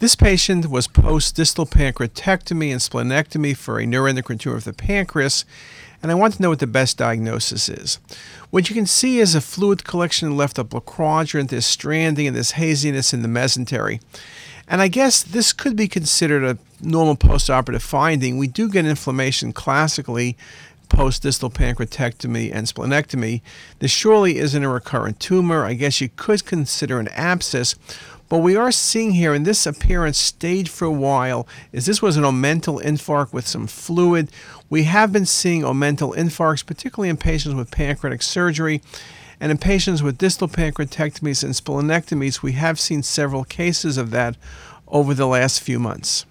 This patient was post distal pancreatectomy and splenectomy for a neuroendocrine tumor of the pancreas, and I want to know what the best diagnosis is. What you can see is a fluid collection in the left upper quadrant, there's stranding and there's haziness in the mesentery. And I guess this could be considered a normal postoperative finding. We do get inflammation classically post distal pancreatectomy and splenectomy. This surely isn't a recurrent tumor. I guess you could consider an abscess. But we are seeing here, and this appearance stayed for a while, is this was an omental infarct with some fluid. We have been seeing omental infarcts, particularly in patients with pancreatic surgery. And in patients with distal pancreatectomies and splenectomies, we have seen several cases of that over the last few months.